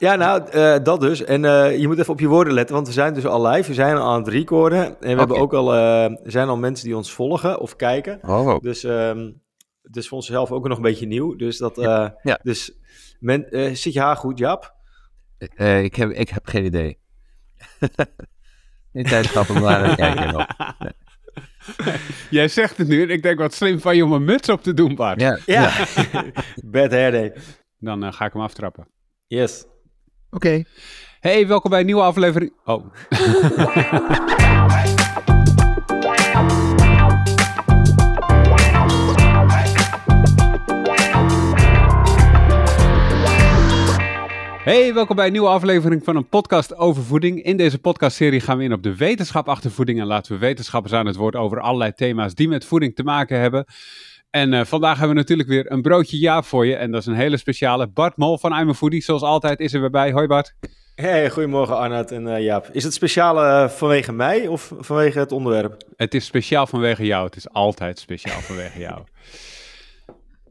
Ja, nou, uh, dat dus. En uh, je moet even op je woorden letten, want we zijn dus al live. We zijn al aan het recorden. En we okay. hebben ook al, uh, er zijn al mensen die ons volgen of kijken. Oh, wow. Dus, um, dus voor onszelf ook nog een beetje nieuw. Dus dat, ja. ja. Dus men, zit je haar goed, Jap? ik, heb, ik heb geen idee. Niet tijd gehad om naar te kijken nog. Jij zegt het nu en ik denk wat slim van je om een muts op te doen, Bart. Ja. ja. Bad hair day. Dan ga ik hem aftrappen. Yes. Oké. Hey, welkom bij een nieuwe aflevering. Oh. Hey, welkom bij een nieuwe aflevering van een podcast over voeding. In deze podcastserie gaan we in op de wetenschap achter voeding en laten we wetenschappers aan het woord over allerlei thema's die met voeding te maken hebben. En uh, vandaag hebben we natuurlijk weer een broodje Jaap voor je. En dat is een hele speciale. Bart Mol van I'm a Foodie, zoals altijd, is er weer bij. Hoi Bart. Hey, goedemorgen Arnoud en uh, Jaap. Is het speciaal uh, vanwege mij of vanwege het onderwerp? Het is speciaal vanwege jou. Het is altijd speciaal vanwege jou.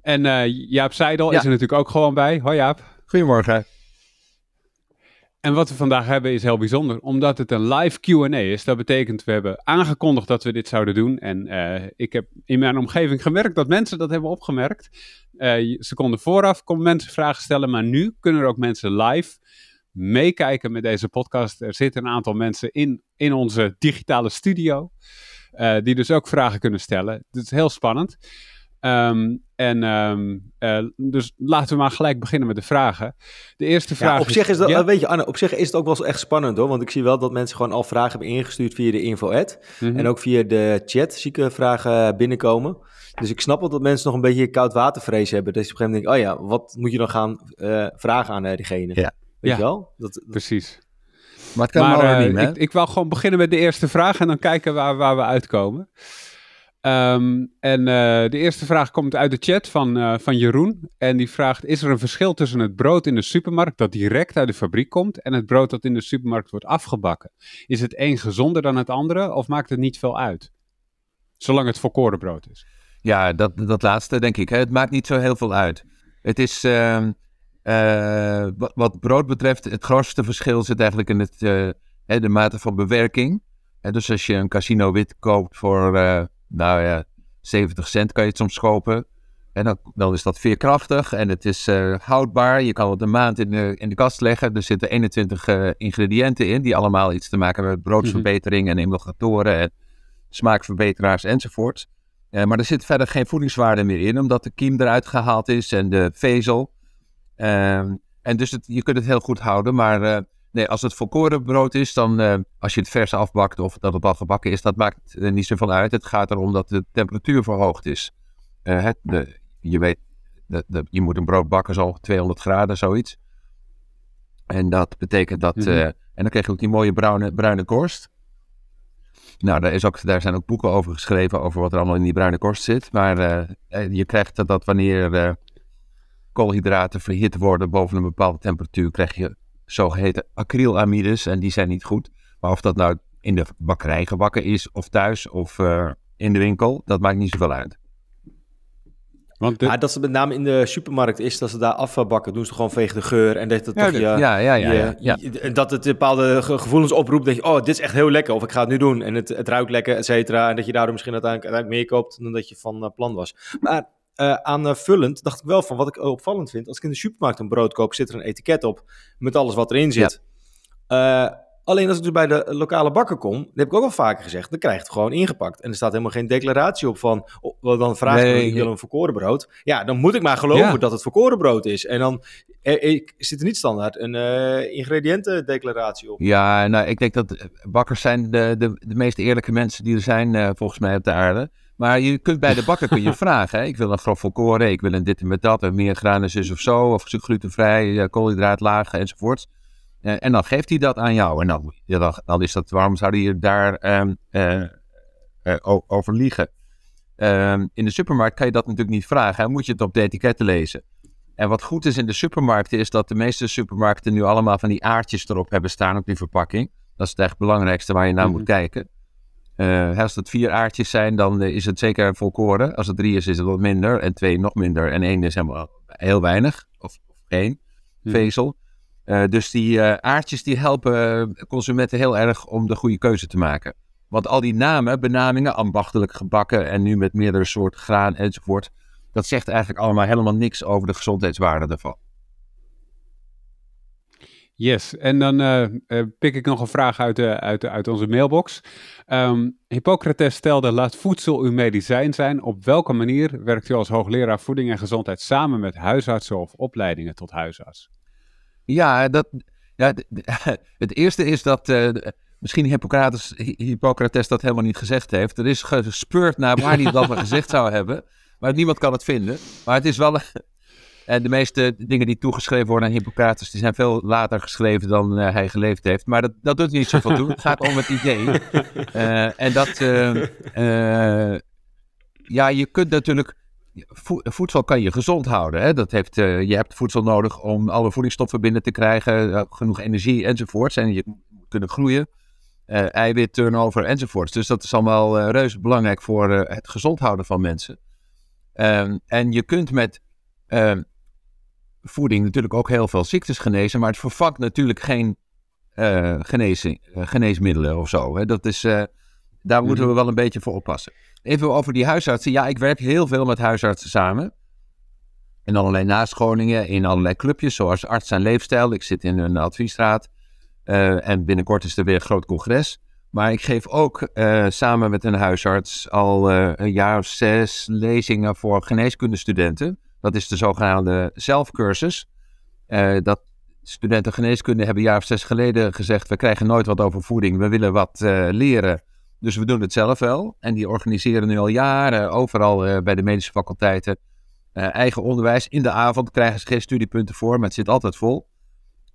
En Jaap Seidel ja. is er natuurlijk ook gewoon bij. Hoi Jaap. Goedemorgen. En wat we vandaag hebben is heel bijzonder, omdat het een live QA is. Dat betekent, we hebben aangekondigd dat we dit zouden doen. En uh, ik heb in mijn omgeving gemerkt dat mensen dat hebben opgemerkt. Uh, ze konden vooraf konden mensen vragen stellen, maar nu kunnen er ook mensen live meekijken met deze podcast. Er zitten een aantal mensen in, in onze digitale studio, uh, die dus ook vragen kunnen stellen. Het is heel spannend. Um, en um, uh, dus laten we maar gelijk beginnen met de vragen. De eerste vraag. Ja, op zich is dat, ja? weet je, Anne, op zich is het ook wel echt spannend hoor. Want ik zie wel dat mensen gewoon al vragen hebben ingestuurd via de info-ad. Mm -hmm. En ook via de chat zie ik vragen binnenkomen. Dus ik snap wel dat mensen nog een beetje koud watervrees hebben. Dus op een gegeven moment denk ik, oh ja, wat moet je dan gaan uh, vragen aan uh, diegene? Ja. Weet ja, je wel? Dat, dat... Precies. Maar het kan maar, niet, ik, ik wou gewoon beginnen met de eerste vraag en dan kijken waar, waar we uitkomen. Um, en uh, de eerste vraag komt uit de chat van, uh, van Jeroen. En die vraagt: Is er een verschil tussen het brood in de supermarkt dat direct uit de fabriek komt en het brood dat in de supermarkt wordt afgebakken? Is het een gezonder dan het andere of maakt het niet veel uit? Zolang het volkoren brood is. Ja, dat, dat laatste denk ik. Het maakt niet zo heel veel uit. Het is. Uh, wat, wat, brood betreft, het grootste verschil zit eigenlijk in het, de mate van bewerking. Hè, dus als je een casino wit koopt voor nou ja, 70 cent kan je het soms kopen. En dan, dan is dat veerkrachtig en het is uh, houdbaar. Je kan het een maand in de, in de kast leggen. Er zitten 21 uh, ingrediënten in die allemaal iets te maken hebben met broodverbetering en emulgatoren en smaakverbeteraars enzovoort. Uh, maar er zit verder geen voedingswaarde meer in, omdat de kiem eruit gehaald is en de vezel. Ehm, en dus het, je kunt het heel goed houden, maar Nee, als het volkoren brood is, dan uh, als je het vers afbakt of dat het al gebakken is, dat maakt uh, niet zoveel uit. Het gaat erom dat de temperatuur verhoogd is. Uh, het, de, je weet, de, de, je moet een brood bakken zo 200 graden, zoiets. En dat betekent dat, -hmm. en dan krijg je ook die mooie bruine, bruine korst. Nou, daar, is ook, daar zijn ook boeken over geschreven, over wat er allemaal in die bruine korst zit. Maar je krijgt dat, dat wanneer koolhydraten verhit worden boven een bepaalde temperatuur, krijg je zogeheten acrylamides en die zijn niet goed. Maar of dat nou in de bakkerij gebakken is of thuis of uh, in de winkel, dat maakt niet zoveel uit. Want de... ja, dat ze met name in de supermarkt is, dat ze daar afbakken, doen ze gewoon vegen de geur en dat het ja, toch je, ja, ja, ja, ja, ja. Je, dat het bepaalde gevoelens oproept, dat je, oh, dit is echt heel lekker, of ik ga het nu doen en het, het ruikt lekker, et cetera, en dat je daardoor misschien uiteindelijk, uiteindelijk meer koopt dan dat je van uh, plan was. Maar uh, aanvullend dacht ik wel van wat ik opvallend vind. Als ik in de supermarkt een brood koop, zit er een etiket op met alles wat erin zit. Ja. Uh, alleen als ik dus bij de lokale bakker kom, dat heb ik ook al vaker gezegd, dan krijg je het gewoon ingepakt. En er staat helemaal geen declaratie op van, oh, dan vraag nee, ik, wil een verkoren brood. Ja, dan moet ik maar geloven ja. dat het verkoren brood is. En dan eh, ik, zit er niet standaard een uh, ingrediëntendeclaratie op. Ja, nou, ik denk dat bakkers zijn de, de, de meest eerlijke mensen die er zijn, volgens mij, op de aarde. Maar je kunt bij de bakker kun je vragen. Hè? Ik wil een grof volkoren, ik wil een dit en met dat, en meer granen zus of zo, of glutenvrij, koolhydraatlaag enzovoort. Uh, en dan geeft hij dat aan jou. En dan, ja, dan, dan is dat, waarom zou hij daar um, uh, uh, over liegen? Um, in de supermarkt kan je dat natuurlijk niet vragen. Hè? Moet je het op de etiketten lezen. En wat goed is in de supermarkten is dat de meeste supermarkten nu allemaal van die aardjes erop hebben staan op die verpakking. Dat is het echt belangrijkste waar je naar mm -hmm. moet kijken. Uh, als het vier aardjes zijn, dan uh, is het zeker volkoren. Als het drie is, is het wat minder. En twee nog minder. En één is helemaal heel weinig. Of, of geen vezel. Uh, dus die uh, aardjes die helpen consumenten heel erg om de goede keuze te maken. Want al die namen, benamingen, ambachtelijk gebakken en nu met meerdere soorten graan enzovoort, dat zegt eigenlijk allemaal helemaal niks over de gezondheidswaarde ervan. Yes, en dan uh, uh, pik ik nog een vraag uit, de, uit, de, uit onze mailbox. Um, Hippocrates stelde, laat voedsel uw medicijn zijn. Op welke manier werkt u als hoogleraar voeding en gezondheid samen met huisartsen of opleidingen tot huisarts? Ja, dat, ja het eerste is dat uh, misschien Hippocrates, Hippocrates dat helemaal niet gezegd heeft. Er is gespeurd naar waar hij dat gezegd zou hebben, maar niemand kan het vinden. Maar het is wel en de meeste dingen die toegeschreven worden aan Hippocrates, die zijn veel later geschreven dan uh, hij geleefd heeft. Maar dat, dat doet niet zoveel toe. Het gaat om het idee. Uh, en dat, uh, ja, je kunt natuurlijk, vo voedsel kan je gezond houden. Hè? Dat heeft, je hebt voedsel nodig om alle voedingsstoffen binnen te krijgen, genoeg energie enzovoorts. En je moet kunnen groeien, eiwit, turnover enzovoorts. Dus dat is allemaal reuze belangrijk voor het gezond houden van mensen. Ehm, en je kunt met ehm, voeding natuurlijk ook heel veel ziektes genezen, maar het vervangt natuurlijk geen uh, genezing, uh, geneesmiddelen of zo. Hè. Dat is, uh, daar moeten we mhm. wel een beetje voor oppassen. Even over die huisartsen. Ja, ik werk heel veel met huisartsen samen. In allerlei nascholingen, in allerlei clubjes, zoals Arts en Leefstijl. Ik zit in een adviesraad. en binnenkort is er weer een groot congres. Maar ik geef ook samen met een huisarts al een jaar of zes lezingen voor geneeskundestudenten. Dat is de zogenaamde zelfcursus. Uh, dat studenten geneeskunde hebben een jaar of zes geleden gezegd: we krijgen nooit wat over voeding, we willen wat uh, leren. Dus we doen het zelf wel. En die organiseren nu al jaren overal uh, bij de medische faculteiten eigen onderwijs. In de avond krijgen ze geen studiepunten voor, maar het zit altijd vol.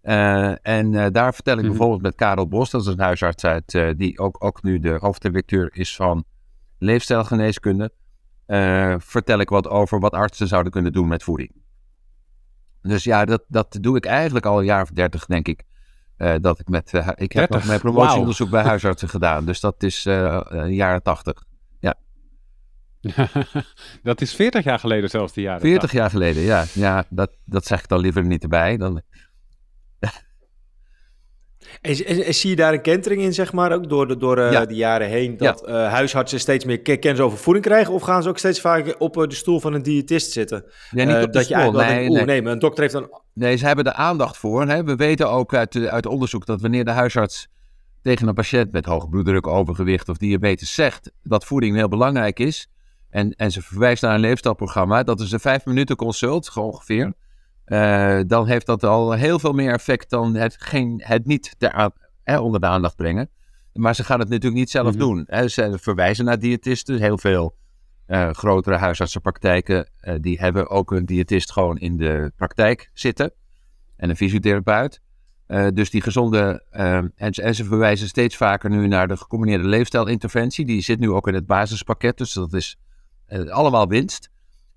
en daar vertel ik mhm. bijvoorbeeld met Karel Bos, dat is een huisarts uit, die ook, ook nu de hoofddirecteur is van leefstijlgeneeskunde. Eh, vertel ik wat over wat artsen zouden kunnen doen met voeding. Dus ja, dat, dat doe ik eigenlijk al een jaar of dertig, denk ik. Uh, dat ik met, uh, ik heb nog mijn promotieonderzoek wow. bij huisartsen gedaan. Dus dat is jaren tachtig. Ja. dat is 40 jaar geleden zelfs, die jaren 40 jaar geleden, ja. Ja, dat, dat zeg ik dan liever niet erbij. Dan, en, zie je daar een kentering in, zeg maar, ook door de, door, uh, de jaren heen, dat ja. uh, huisartsen steeds meer kennis over voeding krijgen? Of gaan ze ook steeds vaker op uh, de stoel van een diëtist zitten? Ja, niet op dat stoel, je eigenlijk nee, denkt, nee. nee, een dokter heeft dan... Nee, ze hebben er aandacht voor. Hè. We weten ook uit, uit onderzoek dat wanneer de huisarts tegen een patiënt met hoge bloeddruk, overgewicht of diabetes zegt dat voeding heel belangrijk is, en, en ze verwijst naar een leefstijlprogramma, dat is een vijf minuten consult, ongeveer. Uh, dan heeft dat al heel veel meer effect dan het, geen, het niet ter, onder de aandacht brengen. Maar ze gaan het natuurlijk niet zelf mm -hmm. doen. Hè. Ze verwijzen naar diëtisten. Heel veel uh, grotere huisartsenpraktijken uh, die hebben ook een diëtist gewoon in de praktijk zitten. En een fysiotherapeut. dus die gezonde, en, en, ze verwijzen steeds vaker nu naar de gecombineerde leefstijlinterventie. Die zit nu ook in het basispakket, dus dat is allemaal winst.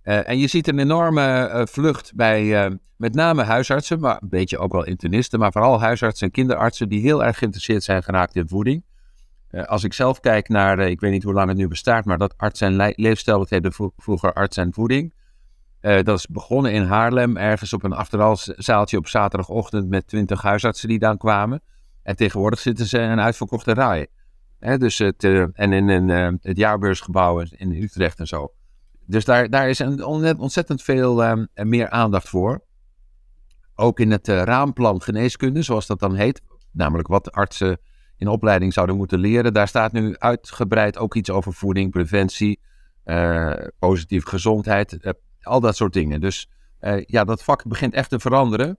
Uh, en je ziet een enorme uh, vlucht bij uh, met name huisartsen, maar een beetje ook wel internisten, maar vooral huisartsen en kinderartsen die heel erg geïnteresseerd zijn geraakt in voeding. als ik zelf kijk naar, ik weet niet hoe lang het nu bestaat, maar dat arts en le leefstijl, dat heette vroeger arts en voeding. dat is begonnen in Haarlem, ergens op een achteralzaaltje op zaterdagochtend met twintig huisartsen die dan kwamen. En tegenwoordig zitten ze in een uitverkochte rij. dus het, en in, in het jaarbeursgebouw in Utrecht en zo. Dus daar, daar is een, ontzettend veel um, meer aandacht voor. Ook in het uh, raamplan geneeskunde, zoals dat dan heet. Namelijk wat artsen in opleiding zouden moeten leren. Daar staat nu uitgebreid ook iets over voeding, preventie, uh, positieve gezondheid. Uh, al dat soort dingen. Dus ja, dat vak begint echt te veranderen.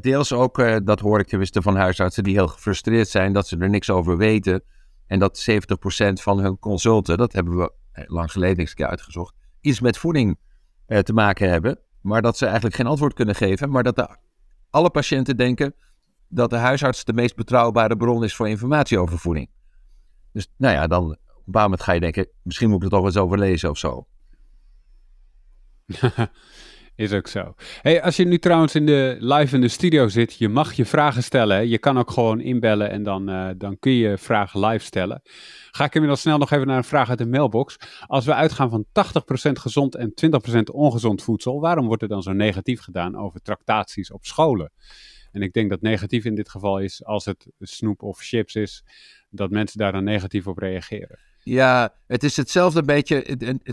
deels ook, dat hoor ik tenminste van huisartsen die heel gefrustreerd zijn dat ze er niks over weten. En dat 70% van hun consulten, dat hebben we lang geleden eens uitgezocht, iets met voeding eh, te maken hebben, maar dat ze eigenlijk geen antwoord kunnen geven, maar dat de, alle patiënten denken dat de huisarts de meest betrouwbare bron is voor informatie over voeding. Dus nou ja, dan op een bepaald moment ga je denken, misschien moet ik er toch eens over lezen of zo. Is ook zo. Hey, als je nu trouwens in de, live in de studio zit, je mag je vragen stellen. Je kan ook gewoon inbellen en dan, uh, dan kun je vragen live stellen. Ga ik inmiddels snel nog even naar een vraag uit de mailbox. Als we uitgaan van 80% gezond en 20% ongezond voedsel, waarom wordt er dan zo negatief gedaan over tractaties op scholen? En ik denk dat negatief in dit geval is als het snoep of chips is, dat mensen daar dan negatief op reageren. Ja, het is hetzelfde beetje.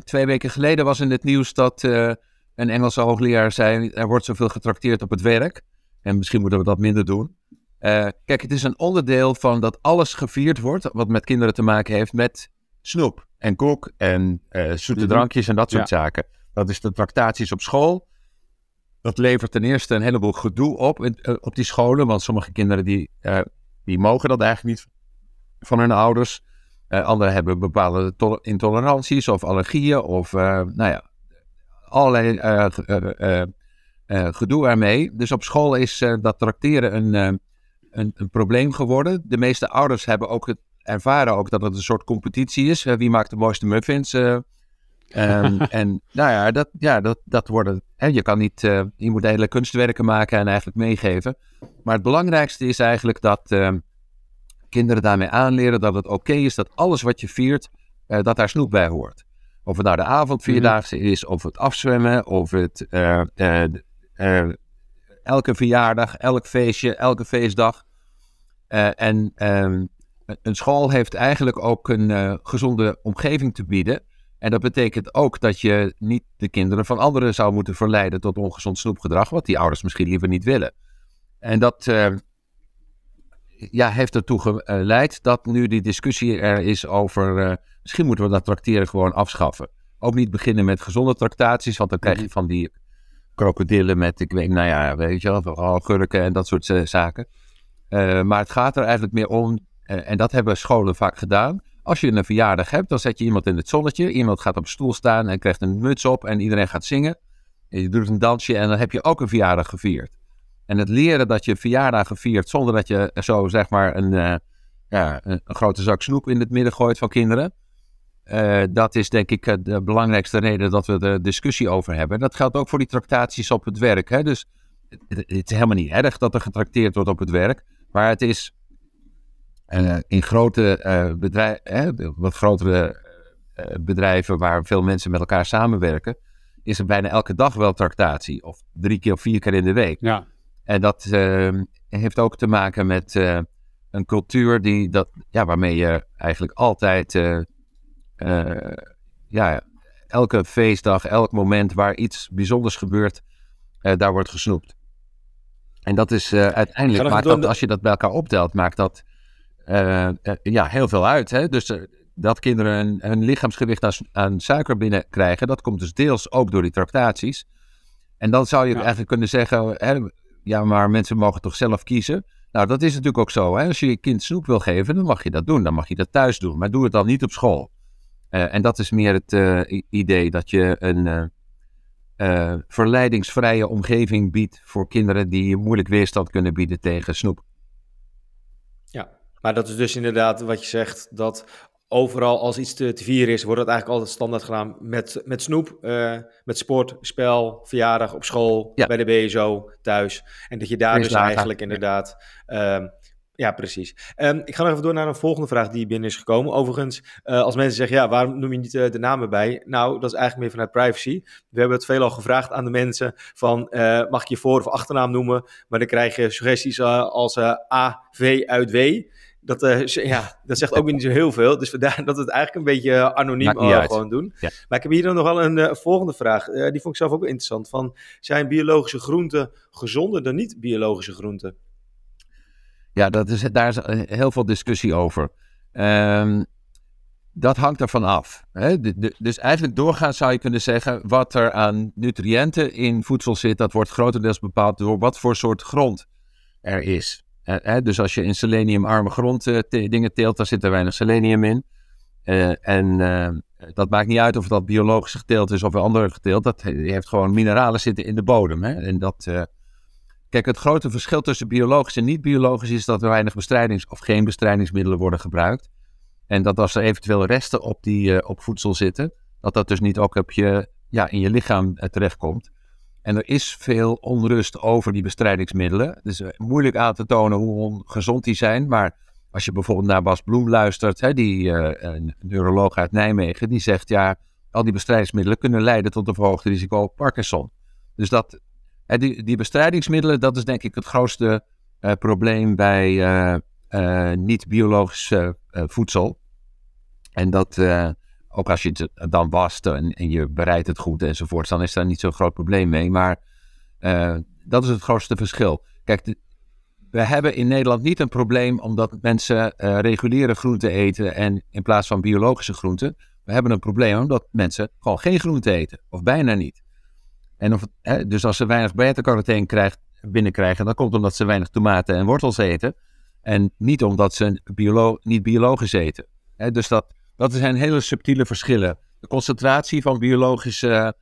Twee weken geleden was in het nieuws dat uh, een Engelse hoogleraar zei: er wordt zoveel getrakteerd op het werk. En misschien moeten we dat minder doen. Uh, kijk, het is een onderdeel van dat alles gevierd wordt, wat met kinderen te maken heeft met snoep en koek en uh, zoete mhm. drankjes en dat soort zaken. Dat is de tractaties op school. Dat levert ten eerste een heleboel gedoe op uh, op die scholen, want sommige kinderen die, die mogen dat eigenlijk niet van hun ouders. anderen hebben bepaalde intoleranties of allergieën of nou ja, allerlei gedoe ermee. Dus op school is dat tracteren een een, een, probleem geworden. De meeste ouders hebben ook het, ervaren ook dat het een soort competitie is. wie maakt de mooiste muffins? Uh, en nou ja, dat, ja, dat, dat worden. Hè, je kan niet. Uh, je moet hele kunstwerken maken en eigenlijk meegeven. Maar het belangrijkste is eigenlijk dat ehm, kinderen daarmee aanleren dat het oké is dat alles wat je viert, uh, dat daar snoep bij hoort. Of het nou de avondvierdaagse mm is, of het afzwemmen, of het elke verjaardag, elk feestje, elke feestdag. En um, een school heeft eigenlijk ook een gezonde omgeving te bieden. En dat betekent ook dat je niet de kinderen van anderen zou moeten verleiden tot ongezond snoepgedrag, wat die ouders misschien liever niet willen. En dat ja, heeft ertoe geleid dat nu die discussie er is over, misschien moeten we dat tracteren gewoon afschaffen. Ook niet beginnen met gezonde tractaties, want dan krijg je mhm. van die krokodillen met, ik weet, nou ja, weet je wel, gurken en dat soort uh, zaken. Uh, maar het gaat er eigenlijk meer om, en dat hebben scholen vaak gedaan. Als je een verjaardag hebt, dan zet je iemand in het zonnetje. Iemand gaat op een stoel staan en krijgt een muts op en iedereen gaat zingen. En je doet een dansje en dan heb je ook een verjaardag gevierd. En het leren dat je verjaardag viert zonder dat je zo zeg maar een, ja, een grote zak snoep in het midden gooit van kinderen. Uh, dat is denk ik de belangrijkste reden dat we de discussie over hebben. Dat geldt ook voor die tractaties op het werk. Hè? Dus het, is helemaal niet erg dat er getrakteerd wordt op het werk. Maar het is in grote bedrijven, wat grotere bedrijven waar veel mensen met elkaar samenwerken, is er bijna elke dag wel tractatie. Of drie keer of vier keer in de week. Ja. En dat ehm, heeft ook te maken met een cultuur die dat, ja, waarmee je eigenlijk altijd uh, ja, elke feestdag, elk moment waar iets bijzonders gebeurt, daar wordt gesnoept. En dat is uh, uiteindelijk, maakt dat, als je dat bij elkaar optelt, maakt dat ja, heel veel uit. Hè? Dus dat kinderen een, lichaamsgewicht aan, aan, suiker binnenkrijgen, dat komt dus deels ook door die tractaties. En dan zou je eigenlijk kunnen zeggen, hè, ja, maar mensen mogen toch zelf kiezen. Nou, dat is natuurlijk ook zo. Hè? Als je je kind snoep wil geven, dan mag je dat doen. Dan mag je dat thuis doen. Maar doe het dan niet op school. Uh, en dat is meer het uh, idee dat je een uh, verleidingsvrije omgeving biedt voor kinderen die moeilijk weerstand kunnen bieden tegen snoep. Ja, maar dat is dus inderdaad wat je zegt, dat overal als iets te, te vieren is, wordt het eigenlijk altijd standaard gedaan met, met snoep, met sport, spel, verjaardag, op school, ja. bij de BSO, thuis. En dat je daar dus eigenlijk inderdaad... Uh, ja, precies. Um, ik ga nog even door naar een volgende vraag die binnen is gekomen. Overigens, uh, als mensen zeggen, ja, waarom noem je niet uh, de namen bij? Nou, dat is eigenlijk meer vanuit privacy. We hebben het veelal gevraagd aan de mensen van, uh, mag ik je voor- of achternaam noemen? Maar dan krijg je suggesties als A, V uit W. Dat, ja, dat zegt ook niet zo heel veel. Dus vandaar dat we het eigenlijk een beetje anoniem gewoon doen. Ja. Maar ik heb hier dan nog wel een volgende vraag. die vond ik zelf ook interessant. Van, zijn biologische groenten gezonder dan niet-biologische groenten? Ja, dat is, daar is heel veel discussie over. Um, dat hangt ervan af. Hè? dus eigenlijk doorgaans zou je kunnen zeggen, wat er aan nutriënten in voedsel zit, dat wordt grotendeels bepaald door wat voor soort grond er is. Dus als je in seleniumarme grond uh, dingen teelt, dan zit er weinig selenium in. Uh, en uh, dat maakt niet uit of dat biologisch geteeld is of andere geteeld. Dat heeft gewoon mineralen zitten in de bodem. Hè? En dat, Kijk, het grote verschil tussen biologisch en niet-biologisch is dat er weinig bestrijdings- of geen bestrijdingsmiddelen worden gebruikt. En dat als er eventueel resten op, die, op voedsel zitten, dat dat dus niet ook op je, ja, in je lichaam terechtkomt. En er is veel onrust over die bestrijdingsmiddelen. Het is uh, moeilijk aan te tonen hoe ongezond die zijn. Maar als je bijvoorbeeld naar Bas Bloem luistert, hè, die neuroloog uit Nijmegen, die zegt ja, al die bestrijdingsmiddelen kunnen leiden tot een verhoogd risico op Parkinson. Dus dat, En die, die bestrijdingsmiddelen, dat is denk ik het grootste eh, probleem bij eh, eh, niet-biologisch eh, eh, voedsel. En dat, eh, ook als je het dan wast en, en je bereidt het goed enzovoort, dan is daar niet zo'n groot probleem mee. Maar eh, dat is het grootste verschil. Kijk, we hebben in Nederland niet een probleem omdat mensen eh, reguliere groenten eten en in plaats van biologische groenten. We hebben een probleem omdat mensen gewoon geen groente eten, of bijna niet. En of, hè, dus als ze weinig beta-carotene krijgt, binnenkrijgen, dan komt omdat ze weinig tomaten en wortels eten. En niet omdat ze niet biologisch eten. Hè, dus dat, dat zijn hele subtiele verschillen. De concentratie van biologische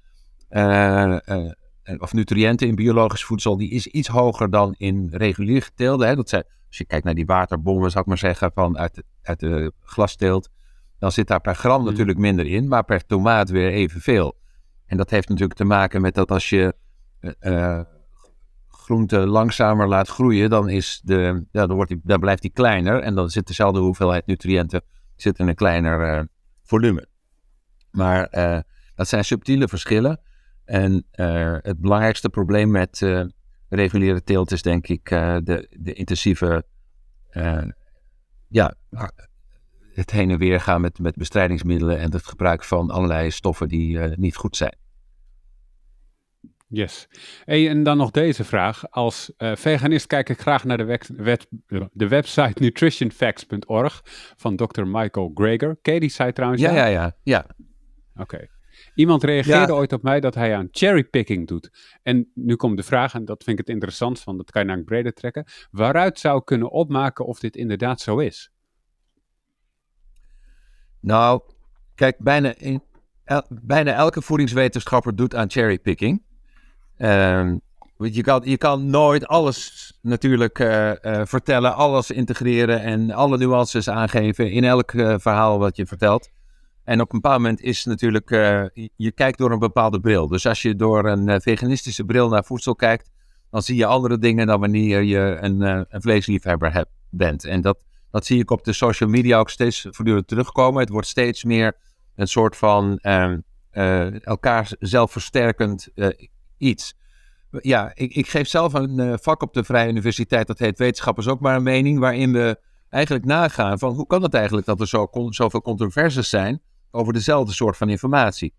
eh, eh, of nutriënten in biologisch voedsel, die is iets hoger dan in regulier geteelde. Hè. Dat zijn, als je kijkt naar die waterbommen, zou ik maar zeggen, van uit, uit de glasteelt, dan zit daar per gram Mhm. natuurlijk minder in, maar per tomaat weer evenveel. En dat heeft natuurlijk te maken met dat als je eh, eh, groente langzamer laat groeien, dan, is de, ja, dan, wordt die, dan blijft die kleiner en dan zit dezelfde hoeveelheid nutriënten zit in een kleiner eh, volume. Maar eh, dat zijn subtiele verschillen. En eh, het belangrijkste probleem met reguliere teelt is denk ik de, de intensieve, ja, het heen en weer gaan met, met bestrijdingsmiddelen en het gebruik van allerlei stoffen die niet goed zijn. Yes. Hey, en dan nog deze vraag. Als eh, veganist kijk ik graag naar de, wet- de website nutritionfacts.org van Dr. Michael Greger. Ken je die site trouwens? Ja, ja, ja. ja. Oké. Iemand reageerde Ja. ooit op mij dat hij aan cherrypicking doet. En nu komt de vraag, en dat vind ik het interessant, want dat kan je naar een breder trekken. Waaruit zou kunnen opmaken of dit inderdaad zo is? Nou, kijk, bijna, in, el- bijna elke voedingswetenschapper doet aan cherrypicking. Ehm, je, kan, je kan nooit alles natuurlijk eh, eh, vertellen, alles integreren en alle nuances aangeven in elk eh, verhaal wat je vertelt. En op een bepaald moment is natuurlijk, je- kijkt door een bepaalde bril. Dus als je door een veganistische bril naar voedsel kijkt, dan zie je andere dingen dan wanneer je een, een vleesliefhebber bent. En dat, dat zie ik op de social media ook steeds voortdurend terugkomen. Het wordt steeds meer een soort van ehm, eh, elkaar zelfversterkend iets. Ja, ik, ik geef zelf een eh, vak op de Vrije Universiteit, dat heet Wetenschappers ook maar een mening, waarin we eigenlijk nagaan van hoe kan het eigenlijk dat er zo, con- zoveel controversies zijn over dezelfde soort van informatie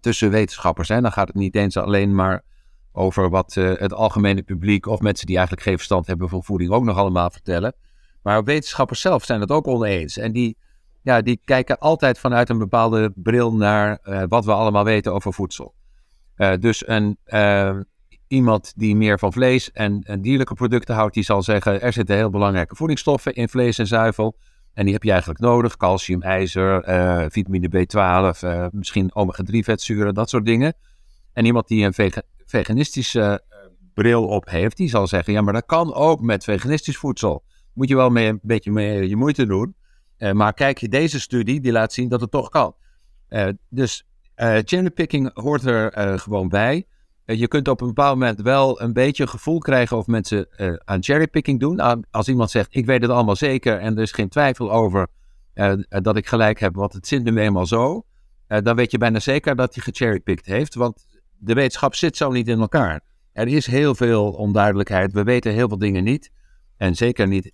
tussen wetenschappers. Hè? Dan gaat het niet eens alleen maar over wat eh, het algemene publiek of mensen die eigenlijk geen verstand hebben van voeding ook nog allemaal vertellen. Maar wetenschappers zelf zijn het ook oneens. En die, ja, die kijken altijd vanuit een bepaalde bril naar eh, wat we allemaal weten over voedsel. Eh, dus een, eh, iemand die meer van vlees en, dierlijke producten houdt, die zal zeggen: er zitten heel belangrijke voedingsstoffen in vlees en zuivel. En die heb je eigenlijk nodig: calcium, ijzer, eh, vitamine B12, eh, misschien omega-3 vetzuren, dat soort dingen. En iemand die een vega- veganistische bril op heeft, die zal zeggen: ja, maar dat kan ook met veganistisch voedsel. Moet je wel mee, een beetje mee je moeite doen. Maar kijk je deze studie, die laat zien dat het toch kan. Dus eh cherrypicking hoort er eh, gewoon bij. Eh, je kunt op een bepaald moment wel een beetje een gevoel krijgen of mensen aan cherrypicking doen. Aan- als iemand zegt, ik weet het allemaal zeker en er is geen twijfel over dat ik gelijk heb, want het zit nu eenmaal zo. dan weet je bijna zeker dat hij gecherrypicked heeft, want de wetenschap zit zo niet in elkaar. Er is heel veel onduidelijkheid. We weten heel veel dingen niet. En zeker niet.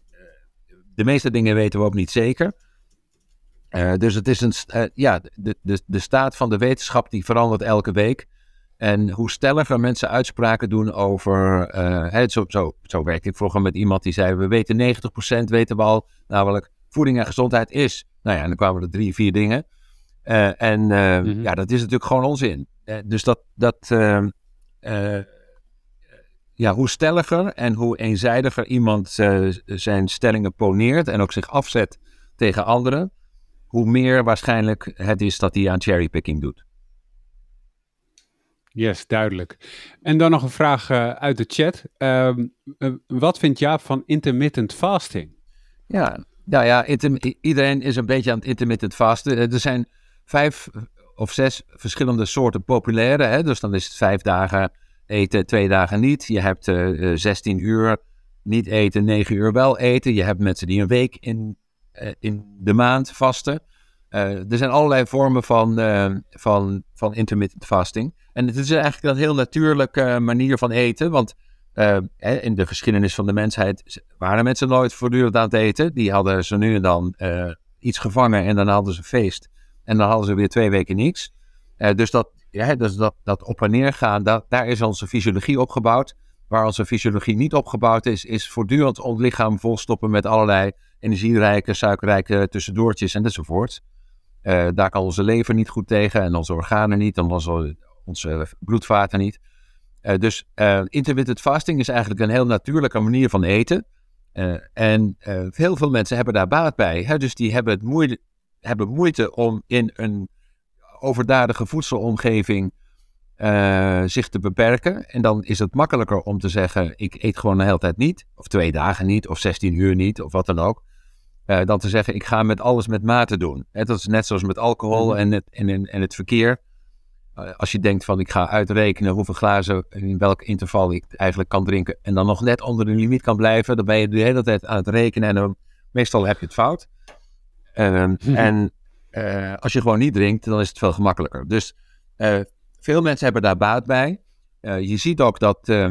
De meeste dingen weten we ook niet zeker. Eh, dus het is een. eh, ja, de, de, de staat van de wetenschap die verandert elke week. En hoe stelliger mensen uitspraken doen over. hè, zo, zo, zo werkte ik vroeger met iemand die zei: We weten 90% weten we al. Namelijk, voeding en gezondheid is. Nou ja, en dan kwamen er drie, vier dingen. En Mhm. ja, dat is natuurlijk gewoon onzin. Dus dat. dat eh, eh, ja, hoe stelliger en hoe eenzijdiger iemand zijn stellingen poneert en ook zich afzet tegen anderen, hoe meer waarschijnlijk het is dat hij aan cherrypicking doet. Yes, duidelijk. En dan nog een vraag eh, uit de chat. Ehm, eh, wat vindt Jaap van intermittent fasting? Ja, nou ja, iedereen is een beetje aan het intermittent vasten. Eh, Er zijn vijf of zes verschillende soorten populaire. Hè? Dus dan is het vijf dagen eten, twee dagen niet. Je hebt eh, 16 uur niet eten, 9 uur wel eten. Je hebt mensen die een week in, in de maand vasten. er zijn allerlei vormen van, van, van intermittent fasting. En het is eigenlijk een heel natuurlijke manier van eten. Want in de geschiedenis van de mensheid waren mensen nooit voortdurend aan het eten. Die hadden ze nu en dan iets gevangen en dan hadden ze feest. En dan hadden ze weer twee weken niks. dus dat, ja, dus dat, dat op en neer gaan, dat, daar is onze fysiologie opgebouwd. Waar onze fysiologie niet opgebouwd is, is voortdurend ons lichaam volstoppen met allerlei energierijke, suikerrijke tussendoortjes en enzovoort. Uh, daar kan onze lever niet goed tegen en onze organen niet en onze, onze bloedvaten niet. Uh, dus uh, intermittent fasting is eigenlijk een heel natuurlijke manier van eten. en heel veel mensen hebben daar baat bij. Hè? Dus die hebben, het moeite, hebben moeite om in een overdadige voedselomgeving uh, zich te beperken. En dan is het makkelijker om te zeggen: ik eet gewoon de hele tijd niet, of twee dagen niet, of 16 uur niet, of wat dan ook. Uh, dan te zeggen: ik ga met alles met mate doen. En dat is net zoals met alcohol mhm. en, het, en, en het verkeer. Uh, als je denkt van ik ga uitrekenen hoeveel glazen in welk interval ik eigenlijk kan drinken. En dan nog net onder de limiet kan blijven. Dan ben je de hele tijd aan het rekenen en dan, meestal heb je het fout. Ehm, en als je gewoon niet drinkt, dan is het veel gemakkelijker. Dus veel mensen hebben daar baat bij. Uh, je ziet ook dat uh,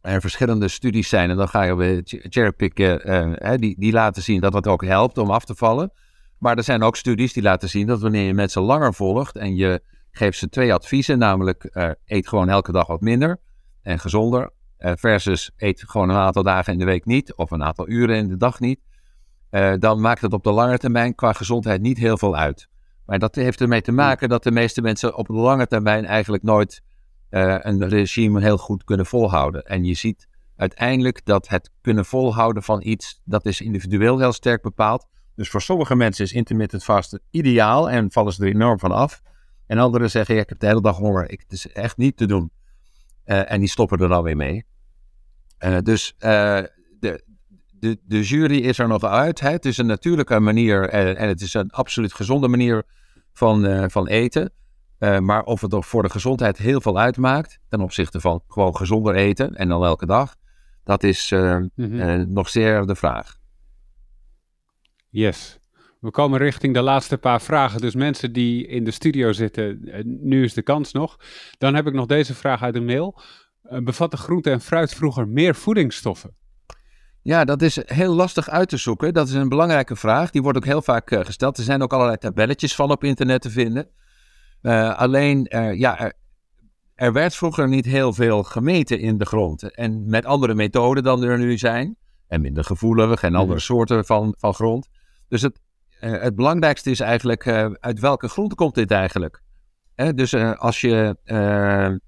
er verschillende studies zijn, en dan ga je weer cherrypicken, uh, die, die laten zien dat het ook helpt om af te vallen. Maar er zijn ook studies die laten zien dat wanneer je mensen langer volgt en je geeft ze twee adviezen, namelijk eet gewoon elke dag wat minder en gezonder, versus eet gewoon een aantal dagen in de week niet of een aantal uren in de dag niet, dan maakt het op de lange termijn qua gezondheid niet heel veel uit. Maar dat heeft ermee te maken dat de meeste mensen op de lange termijn eigenlijk nooit uh, een regime heel goed kunnen volhouden. En je ziet uiteindelijk dat het kunnen volhouden van iets, dat is individueel heel sterk bepaald. Dus voor sommige mensen is intermittent fasten ideaal en vallen ze er enorm van af. En anderen zeggen, ja, ik heb de hele dag honger, ik, het is echt niet te doen. Uh, en die stoppen er dan weer mee. Uh, dus de, de, de jury is er nog uit. Hè? Het is een natuurlijke manier en, en het is een absoluut gezonde manier van, uh, van eten. Uh, maar of het er voor de gezondheid heel veel uitmaakt ten opzichte van gewoon gezonder eten en dan elke dag, dat is uh, mm -hmm. nog zeer de vraag. Yes. We komen richting de laatste paar vragen. Dus mensen die in de studio zitten, nu is de kans nog. Dan heb ik nog deze vraag uit de mail. Bevatten groente en fruit vroeger meer voedingsstoffen? Ja, dat is heel lastig uit te zoeken. Dat is een belangrijke vraag. Die wordt ook heel vaak uh, gesteld. Er zijn ook allerlei tabelletjes van op internet te vinden. Uh, alleen, uh, ja, er, er, werd vroeger niet heel veel gemeten in de grond. En met andere methoden dan er nu zijn. En minder gevoelig en andere mhm. soorten van, van grond. Dus het, het belangrijkste is eigenlijk, uit welke grond komt dit eigenlijk? dus als je een,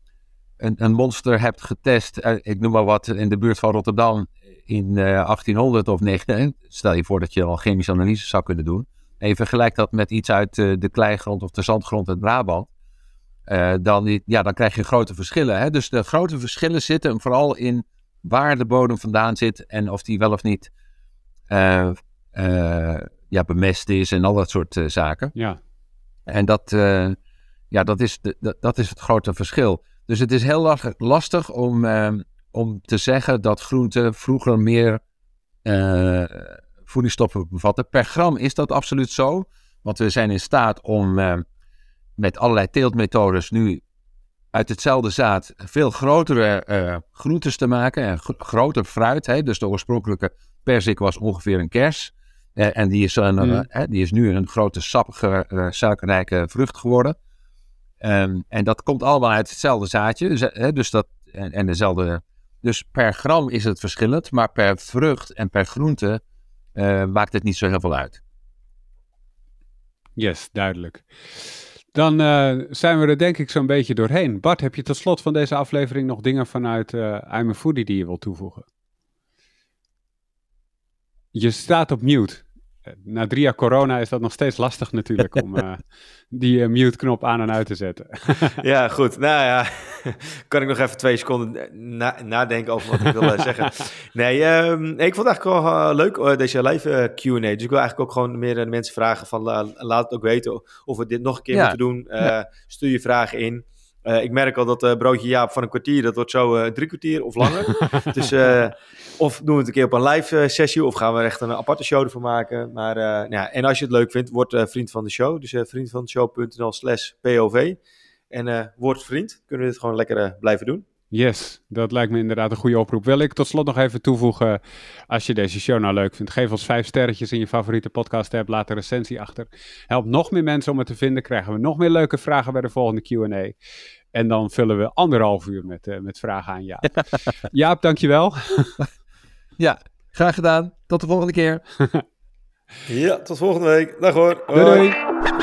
een, monster hebt getest, ik noem maar wat, in de buurt van Rotterdam in 1800 eh, of 19, stel je voor dat je al chemische analyse zou kunnen doen. En je vergelijkt dat met iets uit uh, de kleigrond of de zandgrond uit Brabant. Uh, dan, ja, dan krijg je grote verschillen. Hè? Dus de grote verschillen zitten vooral in waar de bodem vandaan zit en of die wel of niet ja, bemest is en al dat soort zaken. Ja. En dat, ja, dat, is de, dat, is het grote verschil. Dus het is heel lastig om, om te zeggen dat groenten vroeger meer uh, voedingsstoffen bevatten. Per gram is dat absoluut zo. Want we zijn in staat om uh, met allerlei teeltmethodes nu uit hetzelfde zaad veel grotere uh, groentes te maken. En groter fruit. Hè? Dus de oorspronkelijke persik was ongeveer een kers. en die is, een, mm. die is nu een grote sappige, suikerrijke vrucht geworden. Um, en dat komt allemaal uit hetzelfde zaadje. Dus, dus dat, en, en dezelfde dus per gram is het verschillend, maar per vrucht en per groente uh, maakt het niet zo heel veel uit. Yes, duidelijk. Dan uh, zijn we er denk ik zo'n beetje doorheen. Bart, heb je tot slot van deze aflevering nog dingen vanuit uh, I'm a Foodie die je wilt toevoegen? Je staat op mute na drie jaar corona is dat nog steeds lastig natuurlijk om uh, die uh, mute-knop aan en uit te zetten. ja, goed. Nou ja, kan ik nog even twee seconden nadenken over wat ik wil zeggen. Nee, um, ik vond het eigenlijk wel leuk, deze live Q&A. Dus ik wil eigenlijk ook gewoon meer aan de mensen vragen van laat het ook weten of we dit nog een keer moeten doen. Stuur je vragen in. Eh, ik merk al dat uh, broodje Jaap van een kwartier, dat wordt zo uh, drie kwartier of langer. dus of doen we het een keer op een live sessie, of gaan we echt een aparte show ervan maken. Maar ja, en als je het leuk vindt, word vriend van de show. Dus vriendvandeshow.nl slash POV. En word vriend, kunnen we dit gewoon lekker blijven doen. Yes, dat lijkt me inderdaad een goede oproep. Wil ik tot slot nog even toevoegen, als je deze show nou leuk vindt, geef ons vijf sterretjes in je favoriete podcast app, laat een recensie achter. Help nog meer mensen om het te vinden, krijgen we nog meer leuke vragen bij de volgende Q&A. En dan vullen we anderhalf uur met, uh, met vragen aan Jaap. Jaap, dankjewel. ja, graag gedaan. Tot de volgende keer. ja, tot volgende week. Dag hoor. Doei doei.